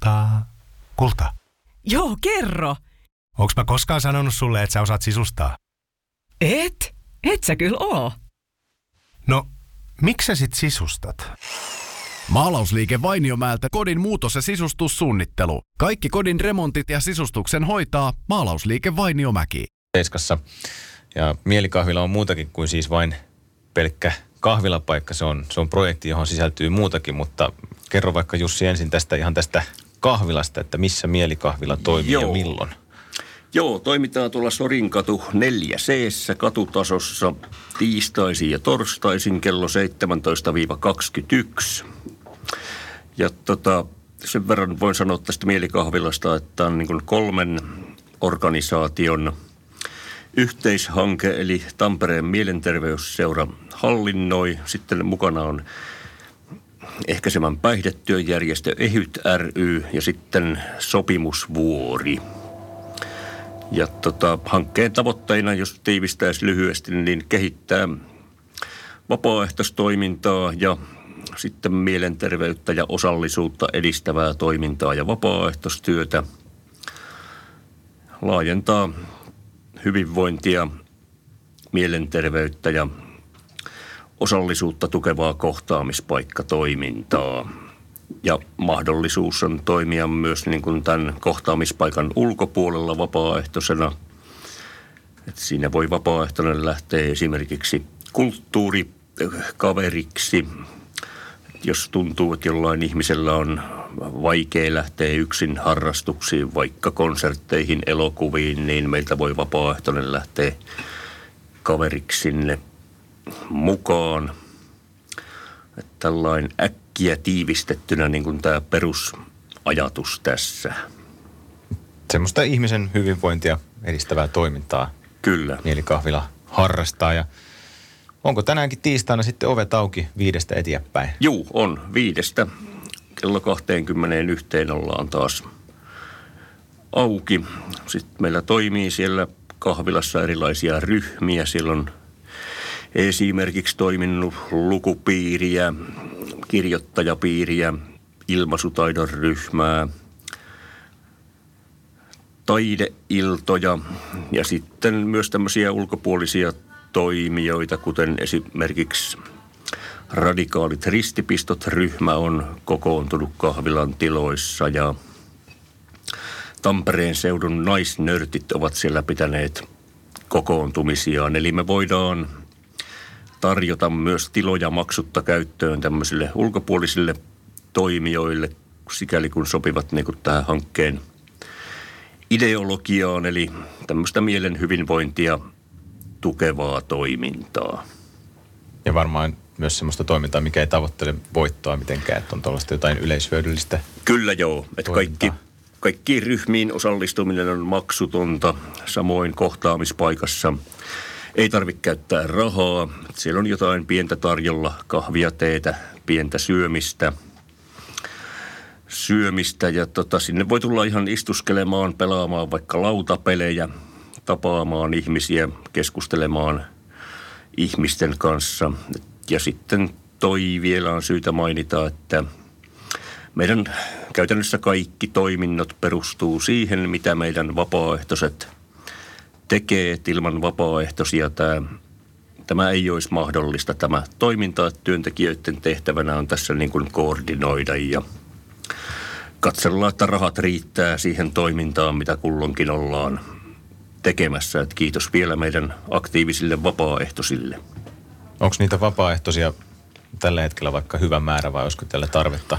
kultaa. Kulta, Joo, kerro. onks mä koskaan sanonut sulle, että sä osaat sisustaa? Et? Et sä kyllä oo. No, miksi sä sit sisustat? Maalausliike Vainiomäeltä kodin muutos- ja sisustussuunnittelu. Kaikki kodin remontit ja sisustuksen hoitaa Maalausliike Vainiomäki. Seiskassa. Ja mielikahvila on muutakin kuin siis vain pelkkä kahvilapaikka. Se on, se on projekti, johon sisältyy muutakin, mutta kerro vaikka Jussi ensin tästä ihan tästä kahvilasta, että missä mielikahvila toimii Joo. ja milloin. Joo, toimitaan tuolla Sorinkatu 4 c katutasossa tiistaisin ja torstaisin kello 17-21. Ja tota, sen verran voin sanoa tästä mielikahvilasta, että on niin kolmen organisaation yhteishanke, eli Tampereen mielenterveysseura hallinnoi. Sitten mukana on ehkäisevän päihdetyön järjestö EHYT ry ja sitten Sopimusvuori. Ja tota, hankkeen tavoitteina, jos tiivistäisi lyhyesti, niin kehittää vapaaehtoistoimintaa ja sitten mielenterveyttä ja osallisuutta edistävää toimintaa ja vapaaehtoistyötä. Laajentaa hyvinvointia, mielenterveyttä ja osallisuutta tukevaa kohtaamispaikkatoimintaa. Ja mahdollisuus on toimia myös niin kuin tämän kohtaamispaikan ulkopuolella vapaaehtoisena. Et siinä voi vapaaehtoinen lähteä esimerkiksi kulttuurikaveriksi. Jos tuntuu, että jollain ihmisellä on vaikea lähteä yksin harrastuksiin, vaikka konsertteihin, elokuviin, niin meiltä voi vapaaehtoinen lähteä kaveriksi sinne mukaan. Että tällainen äkkiä tiivistettynä niin kuin tämä perusajatus tässä. Semmoista ihmisen hyvinvointia edistävää toimintaa Kyllä. mielikahvila harrastaa. Ja onko tänäänkin tiistaina sitten ovet auki viidestä eteenpäin? Juu, on. Viidestä kello 21 ollaan taas auki. Sitten meillä toimii siellä kahvilassa erilaisia ryhmiä. Siellä on esimerkiksi toiminut lukupiiriä, kirjoittajapiiriä, ilmaisutaidon ryhmää, taideiltoja ja sitten myös tämmöisiä ulkopuolisia toimijoita, kuten esimerkiksi Radikaalit ristipistot-ryhmä on kokoontunut kahvilan tiloissa ja Tampereen seudun naisnörtit ovat siellä pitäneet kokoontumisiaan. Eli me voidaan tarjota myös tiloja maksutta käyttöön tämmöisille ulkopuolisille toimijoille, sikäli kun sopivat niin kuin tähän hankkeen ideologiaan, eli tämmöistä mielen hyvinvointia tukevaa toimintaa. Ja varmaan myös semmoista toimintaa, mikä ei tavoittele voittoa mitenkään, että on tuollaista jotain yleishyödyllistä. Kyllä joo, että kaikki, kaikkiin ryhmiin osallistuminen on maksutonta, samoin kohtaamispaikassa ei tarvitse käyttää rahaa. Siellä on jotain pientä tarjolla, kahvia, teetä, pientä syömistä. Syömistä ja tota, sinne voi tulla ihan istuskelemaan, pelaamaan vaikka lautapelejä, tapaamaan ihmisiä, keskustelemaan ihmisten kanssa. Ja sitten toi vielä on syytä mainita, että meidän käytännössä kaikki toiminnot perustuu siihen, mitä meidän vapaaehtoiset tekee. Et ilman vapaaehtoisia tämä, tämä ei olisi mahdollista. Tämä toiminta, että työntekijöiden tehtävänä on tässä niin kuin koordinoida ja katsella, että rahat riittää siihen toimintaan, mitä kulloinkin ollaan tekemässä. Et kiitos vielä meidän aktiivisille vapaaehtoisille. Onko niitä vapaaehtoisia tällä hetkellä vaikka hyvä määrä vai olisiko tällä tarvetta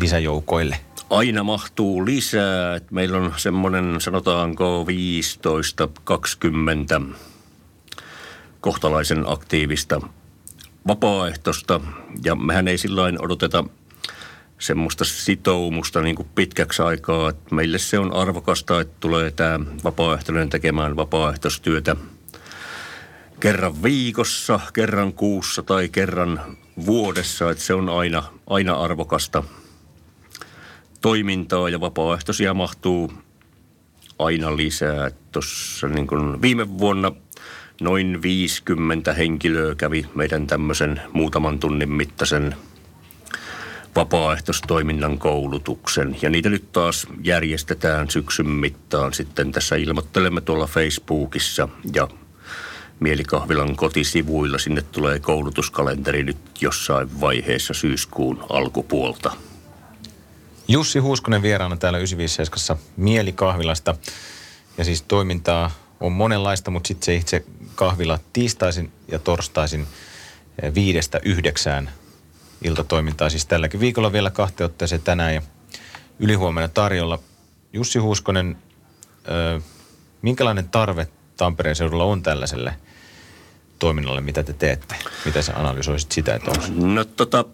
lisäjoukoille? Aina mahtuu lisää. Et meillä on semmoinen, sanotaanko 15-20 kohtalaisen aktiivista vapaaehtoista. Ja mehän ei silloin odoteta semmoista sitoumusta niin kuin pitkäksi aikaa. Et meille se on arvokasta, että tulee tämä vapaaehtoinen tekemään vapaaehtoistyötä kerran viikossa, kerran kuussa tai kerran vuodessa. Että se on aina, aina arvokasta toimintaa ja vapaaehtoisia mahtuu aina lisää. Tuossa niin kuin viime vuonna noin 50 henkilöä kävi meidän tämmöisen muutaman tunnin mittaisen vapaaehtoistoiminnan koulutuksen. Ja niitä nyt taas järjestetään syksyn mittaan. Sitten tässä ilmoittelemme tuolla Facebookissa ja Mielikahvilan kotisivuilla. Sinne tulee koulutuskalenteri nyt jossain vaiheessa syyskuun alkupuolta. Jussi Huuskonen vieraana täällä 957 Mielikahvilasta. Ja siis toimintaa on monenlaista, mutta sitten se itse kahvila tiistaisin ja torstaisin eh, viidestä yhdeksään iltatoimintaa. Siis tälläkin viikolla vielä kahteen otteeseen tänään ja ylihuomenna tarjolla. Jussi Huuskonen, ö, minkälainen tarve Tampereen seudulla on tällaiselle toiminnalle, mitä te teette? Mitä sä analysoisit sitä, että onko? No tota,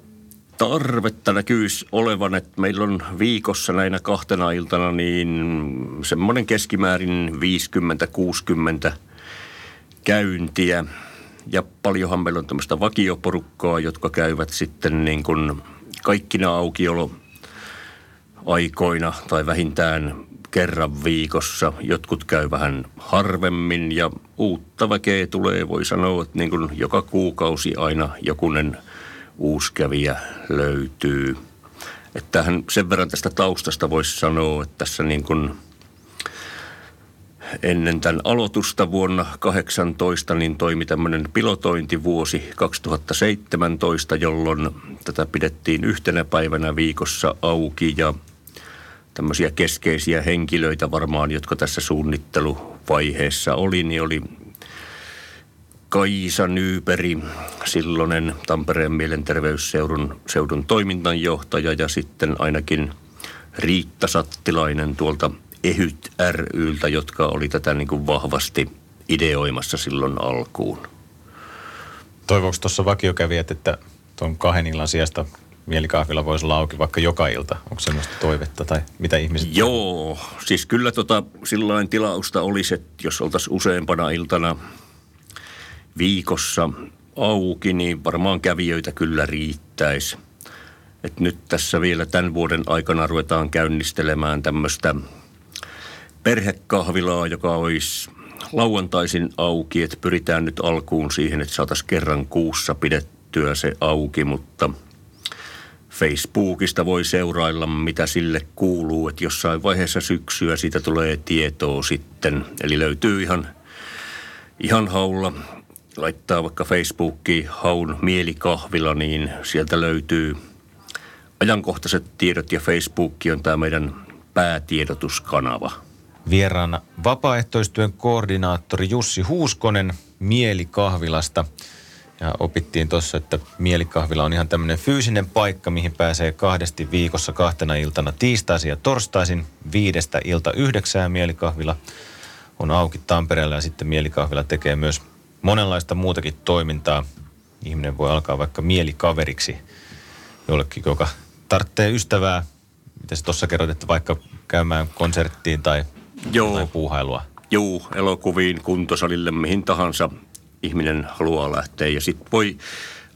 tarvetta näkyisi olevan, että meillä on viikossa näinä kahtena iltana niin semmoinen keskimäärin 50-60 käyntiä. Ja paljonhan meillä on tämmöistä vakioporukkaa, jotka käyvät sitten niin kuin kaikkina aukiolo aikoina tai vähintään kerran viikossa. Jotkut käy vähän harvemmin ja uutta väkeä tulee, voi sanoa, että niin kuin joka kuukausi aina jokunen uusi kävijä löytyy. Että sen verran tästä taustasta voisi sanoa, että tässä niin kuin ennen tämän aloitusta vuonna 2018 niin toimi tämmöinen pilotointivuosi 2017, jolloin tätä pidettiin yhtenä päivänä viikossa auki ja tämmöisiä keskeisiä henkilöitä varmaan, jotka tässä suunnitteluvaiheessa oli, niin oli Kaisa Nyyperi, silloinen Tampereen mielenterveysseudun seudun toiminnanjohtaja ja sitten ainakin Riitta Sattilainen tuolta Ehyt ryltä, jotka oli tätä niin kuin vahvasti ideoimassa silloin alkuun. Toivoiko tuossa vakiokävijät, että tuon kahden illan sijasta mielikahvilla voisi olla auki vaikka joka ilta? Onko sellaista toivetta tai mitä ihmiset... Joo, siis kyllä tota, sillain tilausta olisi, että jos oltaisiin useampana iltana viikossa auki, niin varmaan kävijöitä kyllä riittäisi. Et nyt tässä vielä tämän vuoden aikana ruvetaan käynnistelemään tämmöistä perhekahvilaa, joka olisi lauantaisin auki, että pyritään nyt alkuun siihen, että saataisiin kerran kuussa pidettyä se auki, mutta Facebookista voi seurailla, mitä sille kuuluu, että jossain vaiheessa syksyä siitä tulee tietoa sitten. Eli löytyy ihan, ihan haulla, laittaa vaikka Facebookiin haun mielikahvila, niin sieltä löytyy ajankohtaiset tiedot ja Facebook on tämä meidän päätiedotuskanava. Vieraana vapaaehtoistyön koordinaattori Jussi Huuskonen Mielikahvilasta. Ja opittiin tuossa, että Mielikahvila on ihan tämmöinen fyysinen paikka, mihin pääsee kahdesti viikossa kahtena iltana tiistaisin ja torstaisin. Viidestä ilta yhdeksään Mielikahvila on auki Tampereella ja sitten Mielikahvila tekee myös monenlaista muutakin toimintaa. Ihminen voi alkaa vaikka mielikaveriksi jollekin, joka tarvitsee ystävää. Mitä sä tuossa kerroit, että vaikka käymään konserttiin tai Joo. tai puuhailua? Joo, elokuviin, kuntosalille, mihin tahansa ihminen haluaa lähteä. Ja sitten voi,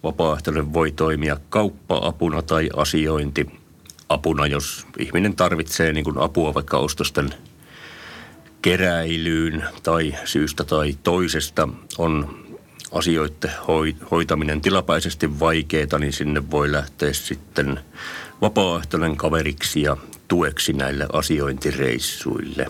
vapaaehtoinen voi toimia kauppa-apuna tai asiointi-apuna, jos ihminen tarvitsee niin kuin apua vaikka ostosten keräilyyn tai syystä tai toisesta on asioiden hoitaminen tilapäisesti vaikeaa, niin sinne voi lähteä sitten vapaaehtoinen kaveriksi ja tueksi näille asiointireissuille.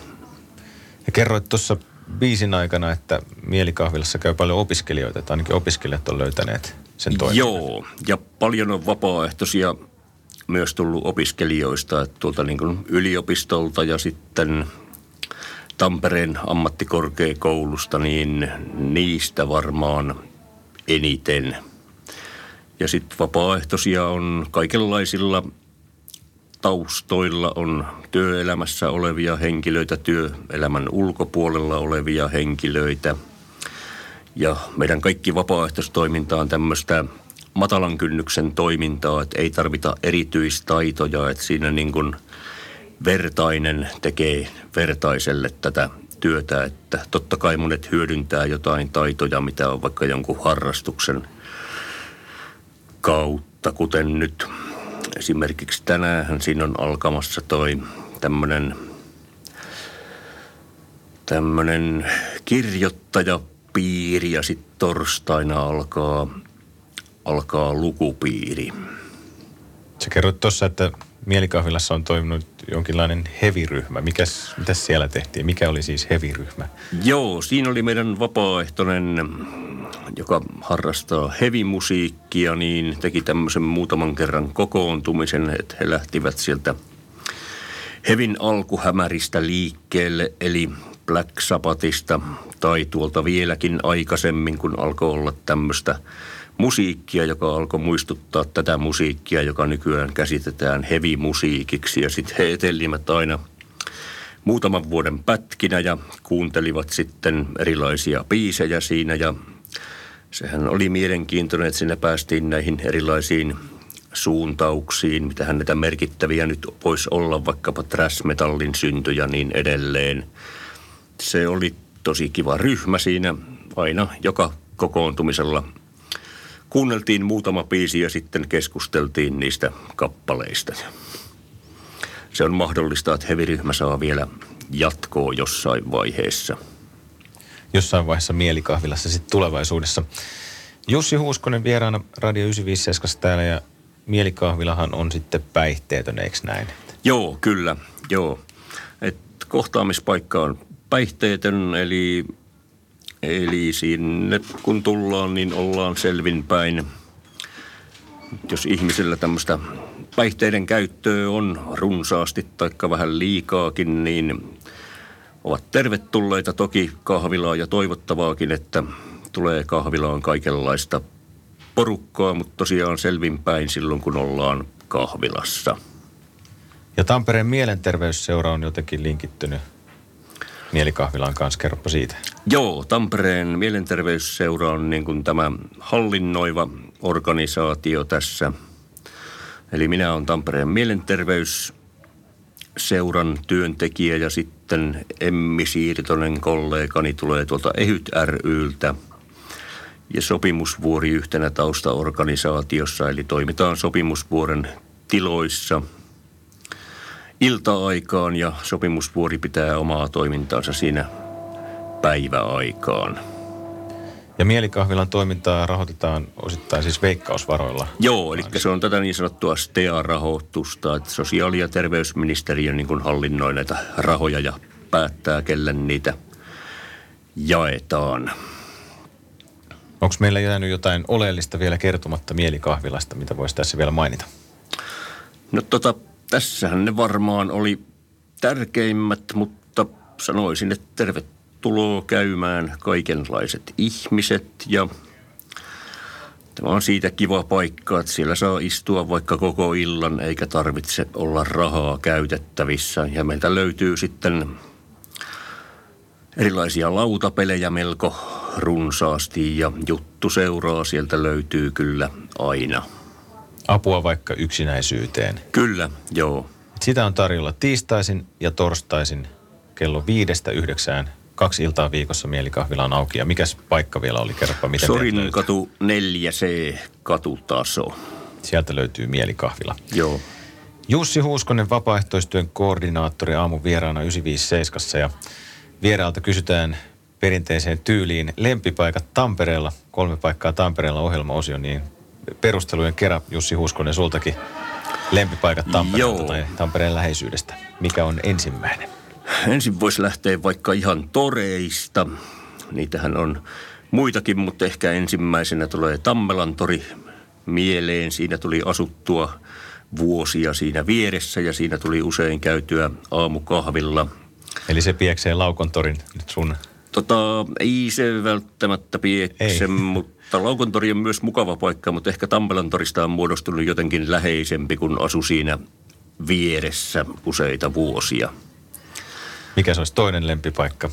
Ja kerroit tuossa biisin aikana, että Mielikahvilassa käy paljon opiskelijoita, että ainakin opiskelijat on löytäneet sen toiminnan. Joo, ja paljon on vapaaehtoisia myös tullut opiskelijoista, että tuolta niin kuin yliopistolta ja sitten Tampereen ammattikorkeakoulusta, niin niistä varmaan eniten. Ja sitten vapaaehtoisia on kaikenlaisilla taustoilla on työelämässä olevia henkilöitä, työelämän ulkopuolella olevia henkilöitä. Ja meidän kaikki vapaaehtoistoiminta on tämmöistä matalan kynnyksen toimintaa, että ei tarvita erityistaitoja, että siinä niin kuin vertainen tekee vertaiselle tätä työtä, että totta kai monet hyödyntää jotain taitoja, mitä on vaikka jonkun harrastuksen kautta, kuten nyt Esimerkiksi tänään siinä on alkamassa toi tämmöinen tämmönen kirjoittajapiiri ja sitten torstaina alkaa, alkaa lukupiiri. Sä kerroit tuossa, että Mielikahvilassa on toiminut jonkinlainen heviryhmä. Mikäs, mitäs siellä tehtiin? Mikä oli siis heviryhmä? Joo, siinä oli meidän vapaaehtoinen, joka harrastaa hevimusiikkia, niin teki tämmöisen muutaman kerran kokoontumisen, että he lähtivät sieltä hevin alkuhämäristä liikkeelle, eli Black Sabbathista tai tuolta vieläkin aikaisemmin, kun alkoi olla tämmöistä musiikkia, joka alkoi muistuttaa tätä musiikkia, joka nykyään käsitetään heavy-musiikiksi. Ja sitten he etelivät aina muutaman vuoden pätkinä ja kuuntelivat sitten erilaisia biisejä siinä. Ja sehän oli mielenkiintoinen, että siinä päästiin näihin erilaisiin suuntauksiin, mitä näitä merkittäviä nyt voisi olla, vaikkapa thrash-metallin synty ja niin edelleen. Se oli tosi kiva ryhmä siinä aina joka kokoontumisella – kuunneltiin muutama biisi ja sitten keskusteltiin niistä kappaleista. Se on mahdollista, että heviryhmä saa vielä jatkoa jossain vaiheessa. Jossain vaiheessa mielikahvilassa sitten tulevaisuudessa. Jussi Huuskonen vieraana Radio 957 täällä ja mielikahvilahan on sitten päihteetön, eikö näin? Joo, kyllä, joo. Et kohtaamispaikka on päihteetön, eli Eli sinne kun tullaan, niin ollaan selvinpäin. Jos ihmisellä tämmöistä päihteiden käyttöä on runsaasti tai vähän liikaakin, niin ovat tervetulleita toki kahvilaa ja toivottavaakin, että tulee kahvilaan kaikenlaista porukkaa, mutta tosiaan selvinpäin silloin, kun ollaan kahvilassa. Ja Tampereen mielenterveysseura on jotenkin linkittynyt Mielikahvilan kanssa. Kerropa siitä. Joo, Tampereen mielenterveysseura on niin kuin tämä hallinnoiva organisaatio tässä. Eli minä olen Tampereen mielenterveysseuran työntekijä ja sitten Emmi Siirtonen kollegani tulee tuolta EHYT ryltä. Ja sopimusvuori yhtenä taustaorganisaatiossa, eli toimitaan sopimusvuoren tiloissa – ilta-aikaan ja sopimusvuori pitää omaa toimintaansa siinä päiväaikaan. Ja Mielikahvilan toimintaa rahoitetaan osittain siis veikkausvaroilla. Joo, eli se on tätä niin sanottua STEA-rahoitusta, että sosiaali- ja terveysministeriö niin kuin hallinnoi näitä rahoja ja päättää, kelle niitä jaetaan. Onko meillä jäänyt jotain oleellista vielä kertomatta Mielikahvilasta, mitä voisi tässä vielä mainita? No tota, tässähän ne varmaan oli tärkeimmät, mutta sanoisin, että tervetuloa käymään kaikenlaiset ihmiset ja Tämä on siitä kiva paikka, että siellä saa istua vaikka koko illan eikä tarvitse olla rahaa käytettävissä. Ja meiltä löytyy sitten erilaisia lautapelejä melko runsaasti ja juttu seuraa sieltä löytyy kyllä aina apua vaikka yksinäisyyteen. Kyllä, joo. Sitä on tarjolla tiistaisin ja torstaisin kello viidestä yhdeksään. Kaksi iltaa viikossa mielikahvila on auki. Ja mikäs paikka vielä oli? Kerropa, miten Sorin katu 4C katutaso. Sieltä löytyy mielikahvila. Joo. Jussi Huuskonen, vapaaehtoistyön koordinaattori aamu vieraana 957 ja vieraalta kysytään perinteiseen tyyliin lempipaikat Tampereella, kolme paikkaa Tampereella ohjelmaosio, niin perustelujen kerran, Jussi Huskonen, sultakin lempipaikat Tampereelta Joo. tai Tampereen läheisyydestä. Mikä on ensimmäinen? Ensin voisi lähteä vaikka ihan toreista. Niitähän on muitakin, mutta ehkä ensimmäisenä tulee Tammelan tori mieleen. Siinä tuli asuttua vuosia siinä vieressä ja siinä tuli usein käytyä aamukahvilla. Eli se pieksee Laukontorin nyt sun Tota, ei se välttämättä piekse, mutta Laukontori on myös mukava paikka, mutta ehkä Tampelan torista on muodostunut jotenkin läheisempi, kun asu siinä vieressä useita vuosia. Mikä se olisi toinen lempipaikka?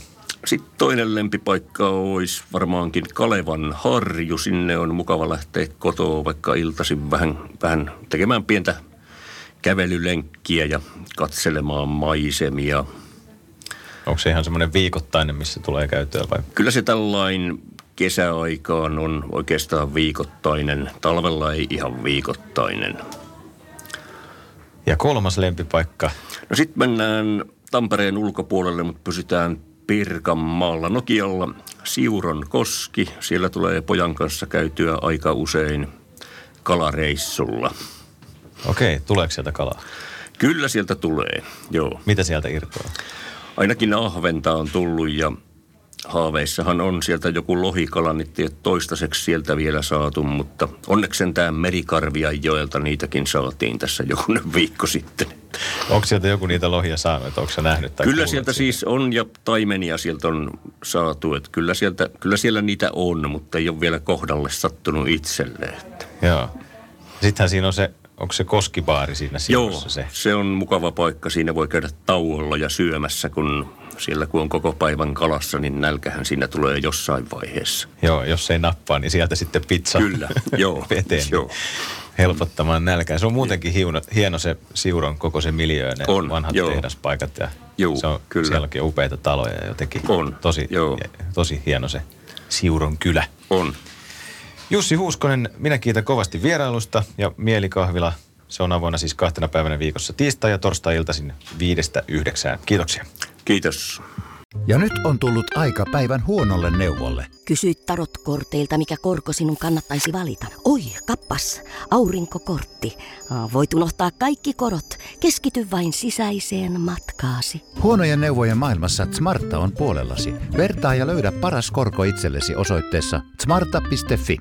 Sitten toinen lempipaikka olisi varmaankin Kalevan harju. Sinne on mukava lähteä kotoa vaikka iltaisin vähän, vähän tekemään pientä kävelylenkkiä ja katselemaan maisemia – Onko se ihan semmoinen viikoittainen, missä tulee käyttöä vai? Kyllä se tällainen kesäaikaan on oikeastaan viikoittainen. Talvella ei ihan viikoittainen. Ja kolmas lempipaikka? No sitten mennään Tampereen ulkopuolelle, mutta pysytään Pirkanmaalla Nokialla. Siuron koski. Siellä tulee pojan kanssa käytyä aika usein kalareissulla. Okei, tuleeko sieltä kalaa? Kyllä sieltä tulee, joo. Mitä sieltä irtoaa? Ainakin ahventa on tullut ja haaveissahan on sieltä joku lohikala, niin ei toistaiseksi sieltä vielä saatu, mutta onneksi sentään merikarvia joelta niitäkin saatiin tässä joku viikko sitten. Onko sieltä joku niitä lohia saanut, onko se nähnyt? Tai Kyllä sieltä siitä? siis on ja taimenia sieltä on saatu, että kyllä, sieltä, kyllä siellä niitä on, mutta ei ole vielä kohdalle sattunut itselle. Että. Joo. Sittenhän siinä on se, onko se koskibaari siinä Joo, se? se on mukava paikka. Siinä voi käydä tauolla ja syömässä, kun siellä kun on koko päivän kalassa, niin nälkähän siinä tulee jossain vaiheessa. Joo, jos ei nappaa, niin sieltä sitten pizza Kyllä, joo, veteen. joo. Helpottamaan nälkää. Se on muutenkin hieno, hieno se Siuron koko se miljöö, ne On, vanhat joo. tehdaspaikat. Ja Juu, se on, kyllä. Sielläkin on upeita taloja ja jotenkin On, tosi, joo. tosi hieno se Siuron kylä. On. Jussi Huuskonen, minä kiitän kovasti vierailusta ja Mielikahvila, se on avoinna siis kahtena päivänä viikossa tiistai- ja torstai-iltaisin viidestä yhdeksään. Kiitoksia. Kiitos. Ja nyt on tullut aika päivän huonolle neuvolle. Kysy tarotkorteilta, mikä korko sinun kannattaisi valita. Oi, kappas, aurinkokortti. Voit unohtaa kaikki korot. Keskity vain sisäiseen matkaasi. Huonojen neuvojen maailmassa Smarta on puolellasi. Vertaa ja löydä paras korko itsellesi osoitteessa smarta.fi.